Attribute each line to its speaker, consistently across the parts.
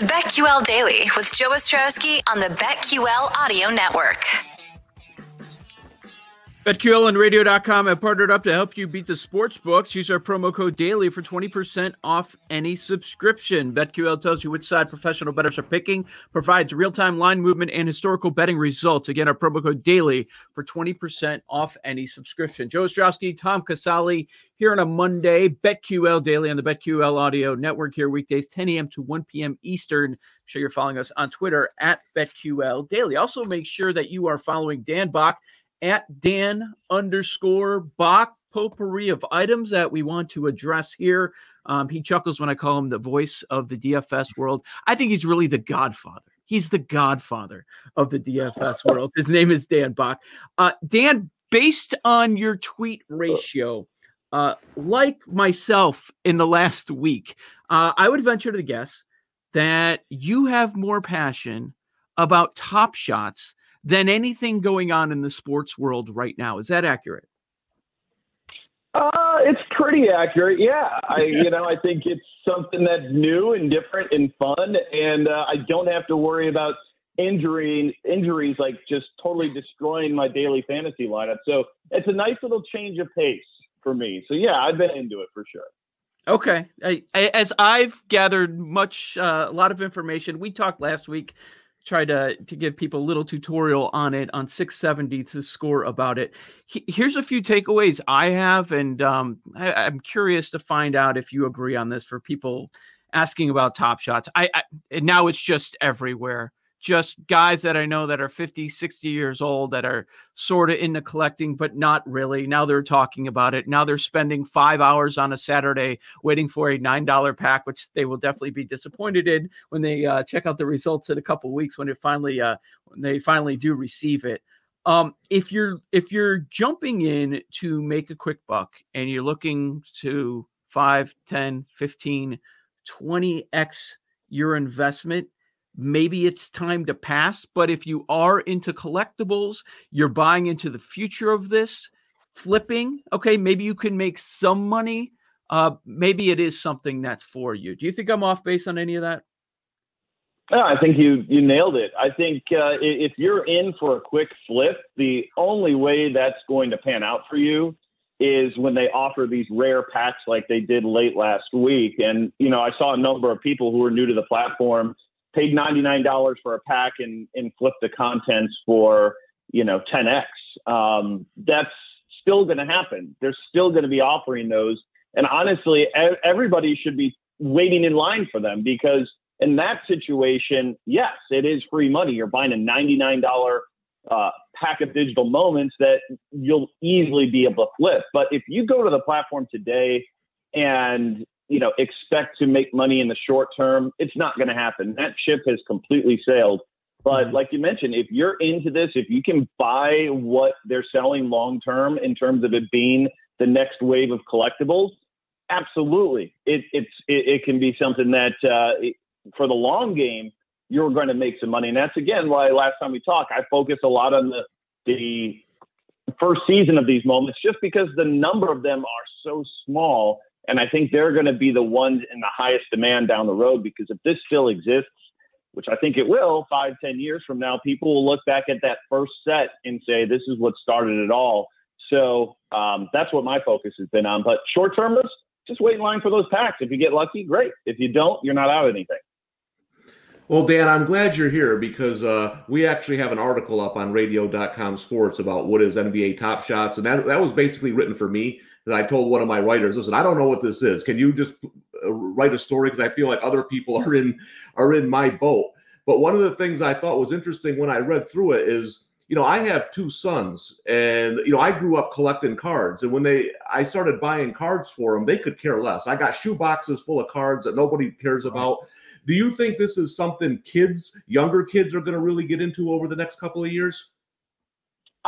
Speaker 1: It's BetQL Daily with Joe Ostrowski on the BetQL Audio Network.
Speaker 2: BetQL and radio.com have partnered up to help you beat the sports books. Use our promo code DAILY for 20% off any subscription. BetQL tells you which side professional bettors are picking, provides real time line movement and historical betting results. Again, our promo code DAILY for 20% off any subscription. Joe Ostrowski, Tom Casali here on a Monday. BetQL Daily on the BetQL Audio Network here weekdays, 10 a.m. to 1 p.m. Eastern. Make sure you're following us on Twitter at BetQL Daily. Also, make sure that you are following Dan Back at Dan underscore Back potpourri of items that we want to address here. Um, he chuckles when I call him the voice of the DFS world. I think he's really the godfather. He's the godfather of the DFS world. His name is Dan Back. Uh, Dan, based on your tweet ratio, uh, like myself in the last week, uh, I would venture to guess that you have more passion about top shots than anything going on in the sports world right now. Is that accurate?
Speaker 3: Uh, it's pretty accurate. Yeah, I you know I think it's something that's new and different and fun, and uh, I don't have to worry about injury injuries like just totally destroying my daily fantasy lineup. So it's a nice little change of pace for me. So yeah, I've been into it for sure.
Speaker 2: Okay, I, as I've gathered much uh, a lot of information, we talked last week try to to give people a little tutorial on it on 670 The Score about it. He, here's a few takeaways I have, and um, I, am curious to find out if you agree on this for people asking about top shots. I, I now it's just everywhere just guys that I know that are 50, 60 years old that are sort of into collecting, but not really. Now they're talking about it. Now they're spending five hours on a Saturday waiting for a $9 pack, which they will definitely be disappointed in when they uh, check out the results in a couple weeks when it finally, uh, when they finally do receive it. Um, if you're if you're jumping in to make a quick buck and you're looking to 5 10 15 20x your investment maybe it's time to pass. But if you are into collectibles, you're buying into the future of this, flipping, okay, maybe you can make some money. Uh, maybe it is something that's for you. Do you think I'm off base on any of that?
Speaker 3: No, I think you you nailed it. I think uh, if you're in for a quick flip, the only way that's going to pan out for you is when they offer these rare packs like they did late last week. And you know, I saw a number of people who were new to the platform paid $99 for a pack and, and flipped the contents for, you know, 10X. Um, that's still going to happen. They're still going to be offering those. And honestly, everybody should be waiting in line for them because in that situation, yes, it is free money. You're buying a $99 uh, pack of digital moments that you'll easily be able to flip. But if you go to the platform today and you know, expect to make money in the short term, it's not going to happen. That ship has completely sailed. But mm-hmm. like you mentioned, if you're into this, if you can buy what they're selling long term in terms of it being the next wave of collectibles, absolutely, it, it's it, it can be something that uh, it, for the long game you're going to make some money. And that's again why last time we talked, I focus a lot on the the first season of these moments, just because the number of them are so small and I think they're going to be the ones in the highest demand down the road because if this still exists, which I think it will, five, ten years from now, people will look back at that first set and say, this is what started it all. So um, that's what my focus has been on. But short termers, just wait in line for those packs. If you get lucky, great. If you don't, you're not out of anything.
Speaker 4: Well, Dan, I'm glad you're here because uh, we actually have an article up on radio.com sports about what is NBA Top Shots. And that, that was basically written for me. I told one of my writers, listen, I don't know what this is. Can you just uh, write a story? Because I feel like other people are in are in my boat. But one of the things I thought was interesting when I read through it is, you know, I have two sons, and you know, I grew up collecting cards. And when they, I started buying cards for them, they could care less. I got shoe boxes full of cards that nobody cares about. Do you think this is something kids, younger kids, are going to really get into over the next couple of years?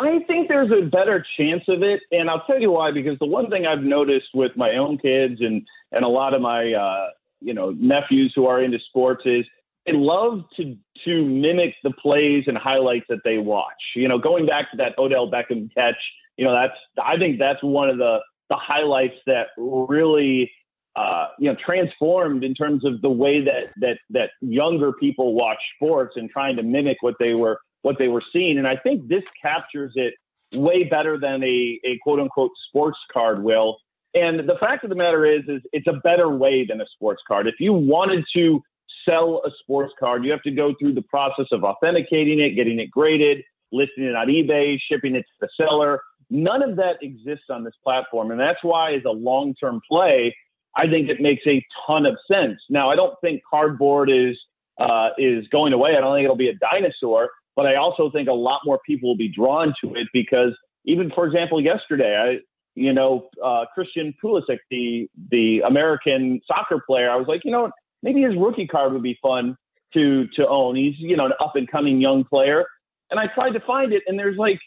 Speaker 3: I think there's a better chance of it, and I'll tell you why. Because the one thing I've noticed with my own kids and and a lot of my uh, you know nephews who are into sports is they love to to mimic the plays and highlights that they watch. You know, going back to that Odell Beckham catch, you know, that's I think that's one of the the highlights that really uh, you know transformed in terms of the way that that that younger people watch sports and trying to mimic what they were what they were seeing. And I think this captures it way better than a, a quote unquote sports card will. And the fact of the matter is, is it's a better way than a sports card. If you wanted to sell a sports card, you have to go through the process of authenticating it, getting it graded, listing it on eBay, shipping it to the seller. None of that exists on this platform. And that's why, as a long term play, I think it makes a ton of sense. Now, I don't think cardboard is uh, is going away. I don't think it'll be a dinosaur, but I also think a lot more people will be drawn to it because even, for example, yesterday, I you know uh, Christian Pulisic, the the American soccer player, I was like, you know, maybe his rookie card would be fun to to own. He's you know an up and coming young player, and I tried to find it, and there's like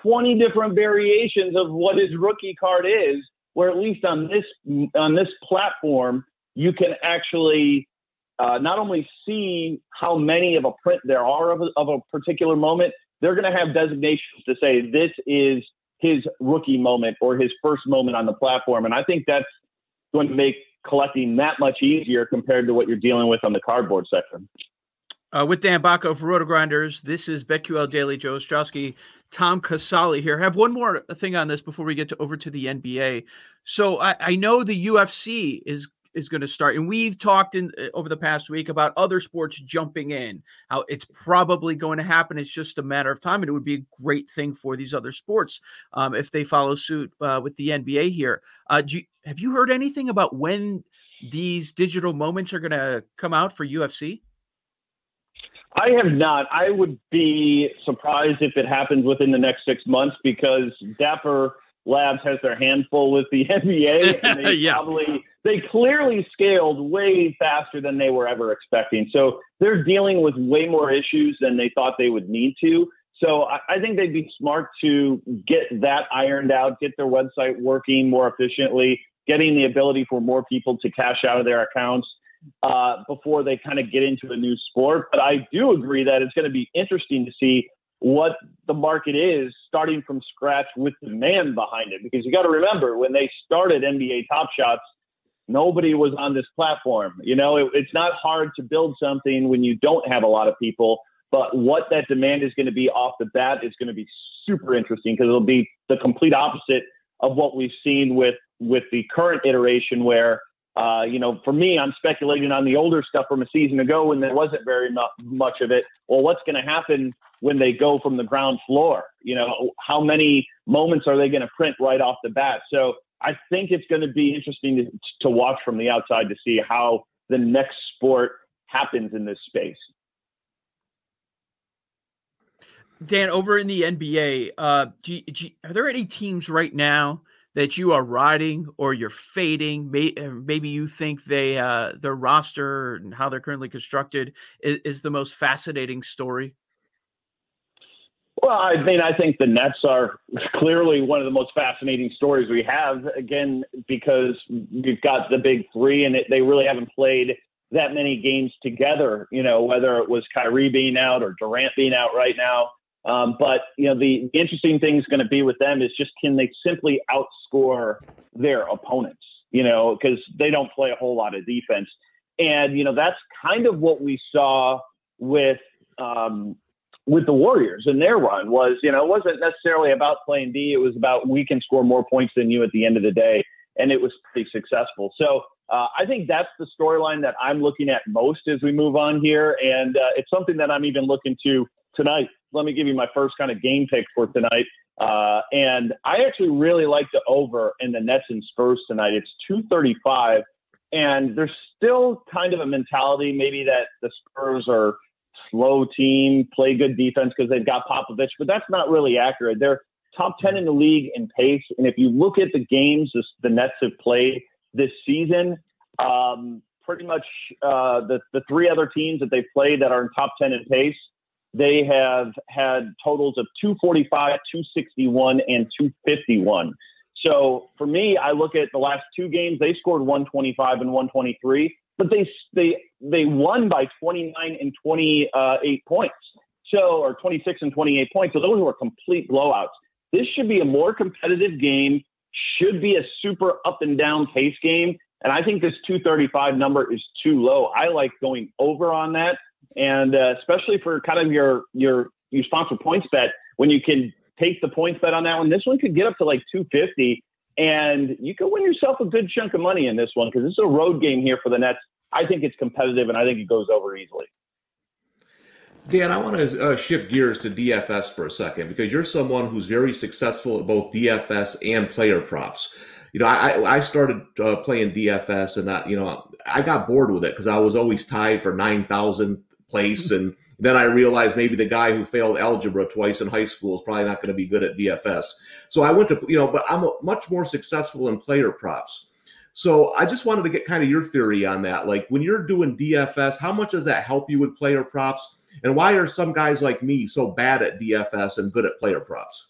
Speaker 3: 20 different variations of what his rookie card is where at least on this on this platform you can actually uh, not only see how many of a print there are of a, of a particular moment, they're going to have designations to say this is his rookie moment or his first moment on the platform, and I think that's going to make collecting that much easier compared to what you're dealing with on the cardboard section.
Speaker 2: Uh, with Dan Bacco for RotoGrinders, this is BetQL Daily. Joe Ostrowski, Tom Casale here. I have one more thing on this before we get to over to the NBA. So I, I know the UFC is is going to start, and we've talked in uh, over the past week about other sports jumping in. How it's probably going to happen. It's just a matter of time, and it would be a great thing for these other sports um, if they follow suit uh, with the NBA here. Uh, you, have you heard anything about when these digital moments are going to come out for UFC?
Speaker 3: I have not. I would be surprised if it happens within the next six months because Dapper Labs has their handful with the NBA. And they yeah. probably they clearly scaled way faster than they were ever expecting. So they're dealing with way more issues than they thought they would need to. So I, I think they'd be smart to get that ironed out, get their website working more efficiently, getting the ability for more people to cash out of their accounts uh, before they kind of get into a new sport. But I do agree that it's going to be interesting to see what the market is starting from scratch with demand behind it. Because you got to remember when they started NBA Top Shots, nobody was on this platform. You know, it, it's not hard to build something when you don't have a lot of people. But what that demand is going to be off the bat is going to be super interesting because it'll be the complete opposite of what we've seen with with the current iteration where uh, you know, for me, I'm speculating on the older stuff from a season ago when there wasn't very much of it. Well, what's going to happen when they go from the ground floor? You know, how many moments are they going to print right off the bat? So I think it's going to be interesting to, to watch from the outside to see how the next sport happens in this space.
Speaker 2: Dan, over in the NBA, uh, do do are there any teams right now that you are riding or you're fading. Uh, maybe you think they uh, their roster and how they're currently constructed is, is the most fascinating story.
Speaker 3: Well, I mean, I think the Nets are clearly one of the most fascinating stories we have. Again, because you've got the big three, and it, they really haven't played that many games together. You know, whether it was Kyrie being out or Durant being out right now. Um, but you know, the, interesting thing is going to be with them is just can they simply outscore their opponents? You know, because they don't play a whole lot of defense, and you know that's kind of what we saw with um, with the Warriors in their run. Was you know it wasn't necessarily about playing D; it was about we can score more points than you at the end of the day, and it was pretty successful. So uh, I think that's the storyline that I'm looking at most as we move on here, and uh, it's something that I'm even looking to tonight. Let me give you my first kind of game pick for tonight. Uh, and I actually really like the over in the Nets and Spurs tonight. It's 235. And there's still kind of a mentality maybe that the Spurs are slow team, play good defense because they've got Popovich, but that's not really accurate. They're top 10 in the league in pace. And if you look at the games the Nets have played this season, um, pretty much uh, the, the three other teams that they've played that are in top 10 in pace, they have had totals of 245, 261, and 251. So for me, I look at the last two games, they scored 125 and 123, but they they they won by 29 and 28 points. So or 26 and 28 points. So those were complete blowouts. This should be a more competitive game, should be a super up and down pace game. And I think this 235 number is too low. I like going over on that. And uh, especially for kind of your your your sponsor PointsBet, when you can take the PointsBet on that one, this one could get up to like 250, and you can win yourself a good chunk of money in this one because this is a road game here for the Nets. I think it's competitive, and I think it goes over easily.
Speaker 4: Dan, I want to uh, shift gears to DFS for a second because you're someone who's very successful at both DFS and player props. You know, I, I started uh, playing DFS and I, you know, I got bored with it because I was always tied for 9,000 place. And then I realized maybe the guy who failed algebra twice in high school is probably not going to be good at DFS. So I went to, you know, but I'm much more successful in player props. So I just wanted to get kind of your theory on that. Like when you're doing DFS, how much does that help you with player props? And why are some guys like me so bad at DFS and good at player props?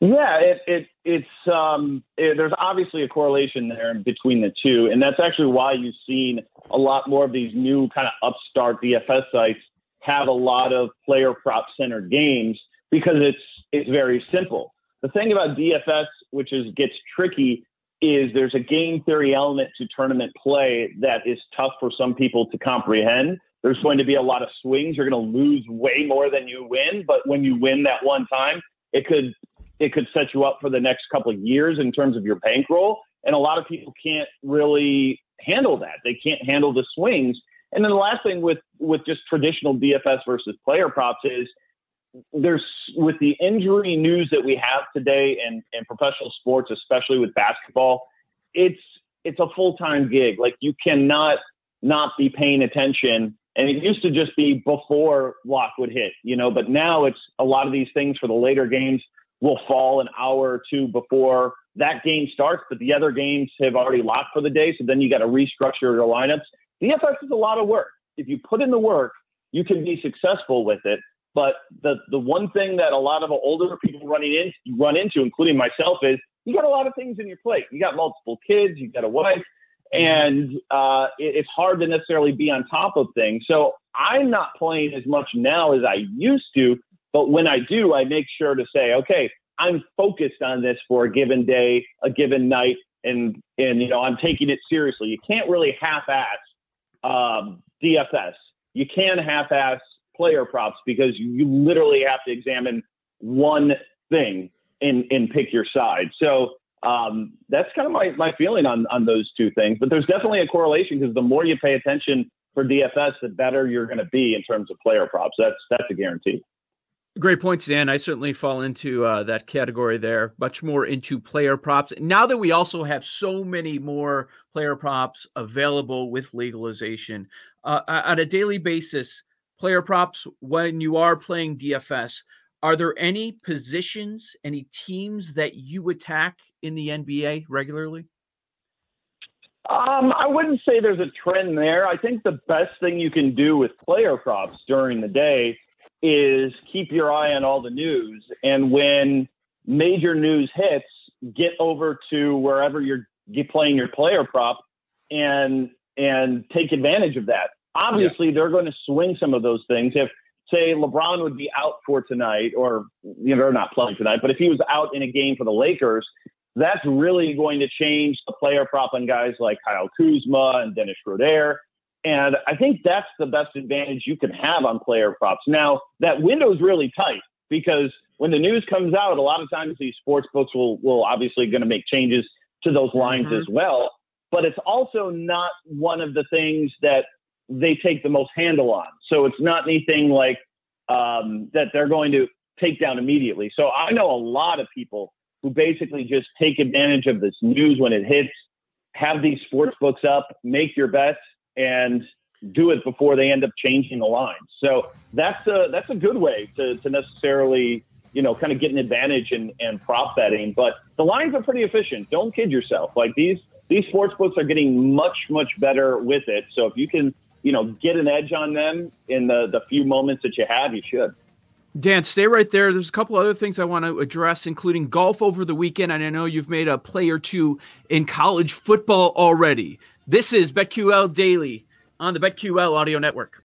Speaker 3: Yeah, it, it it's um, it, there's obviously a correlation there between the two, and that's actually why you've seen a lot more of these new kind of upstart DFS sites have a lot of player prop centered games because it's it's very simple. The thing about DFS, which is gets tricky, is there's a game theory element to tournament play that is tough for some people to comprehend. There's going to be a lot of swings. You're going to lose way more than you win, but when you win that one time, it could it could set you up for the next couple of years in terms of your bankroll. And a lot of people can't really handle that. They can't handle the swings. And then the last thing with with just traditional DFS versus player props is there's with the injury news that we have today in, in professional sports, especially with basketball, it's it's a full time gig. Like you cannot not be paying attention. And it used to just be before lock would hit, you know, but now it's a lot of these things for the later games will fall an hour or two before that game starts, but the other games have already locked for the day. So then you got to restructure your lineups. DFS is a lot of work. If you put in the work, you can be successful with it. But the the one thing that a lot of older people running in run into, including myself, is you got a lot of things in your plate. You got multiple kids, you got a wife, and uh, it, it's hard to necessarily be on top of things. So I'm not playing as much now as I used to but when I do, I make sure to say, okay, I'm focused on this for a given day, a given night, and and you know I'm taking it seriously. You can't really half-ass um, DFS. You can half-ass player props because you literally have to examine one thing and and pick your side. So um, that's kind of my, my feeling on on those two things. But there's definitely a correlation because the more you pay attention for DFS, the better you're going to be in terms of player props. That's that's a guarantee.
Speaker 2: Great points, Dan. I certainly fall into uh, that category there. Much more into player props. Now that we also have so many more player props available with legalization uh, on a daily basis, player props, when you are playing DFS, are there any positions, any teams that you attack in the NBA regularly?
Speaker 3: Um, I wouldn't say there's a trend there. I think the best thing you can do with player props during the day is keep your eye on all the news. And when major news hits, get over to wherever you're playing your player prop and and take advantage of that. Obviously, yeah. they're going to swing some of those things. If say LeBron would be out for tonight, or you know, they're not playing tonight, but if he was out in a game for the Lakers, that's really going to change the player prop on guys like Kyle Kuzma and Dennis Schroeder. And I think that's the best advantage you can have on player props. Now, that window is really tight because when the news comes out, a lot of times these sports books will, will obviously going to make changes to those lines mm-hmm. as well. but it's also not one of the things that they take the most handle on. So it's not anything like um, that they're going to take down immediately. So I know a lot of people who basically just take advantage of this news when it hits, have these sports books up, make your bets, and do it before they end up changing the lines. So that's a that's a good way to, to necessarily you know kind of get an advantage in and prop betting. But the lines are pretty efficient. Don't kid yourself. Like these these sports books are getting much much better with it. So if you can you know get an edge on them in the the few moments that you have, you should.
Speaker 2: Dan, stay right there. There's a couple other things I want to address, including golf over the weekend. And I know you've made a play or two in college football already. This is BetQL Daily on the BetQL Audio Network.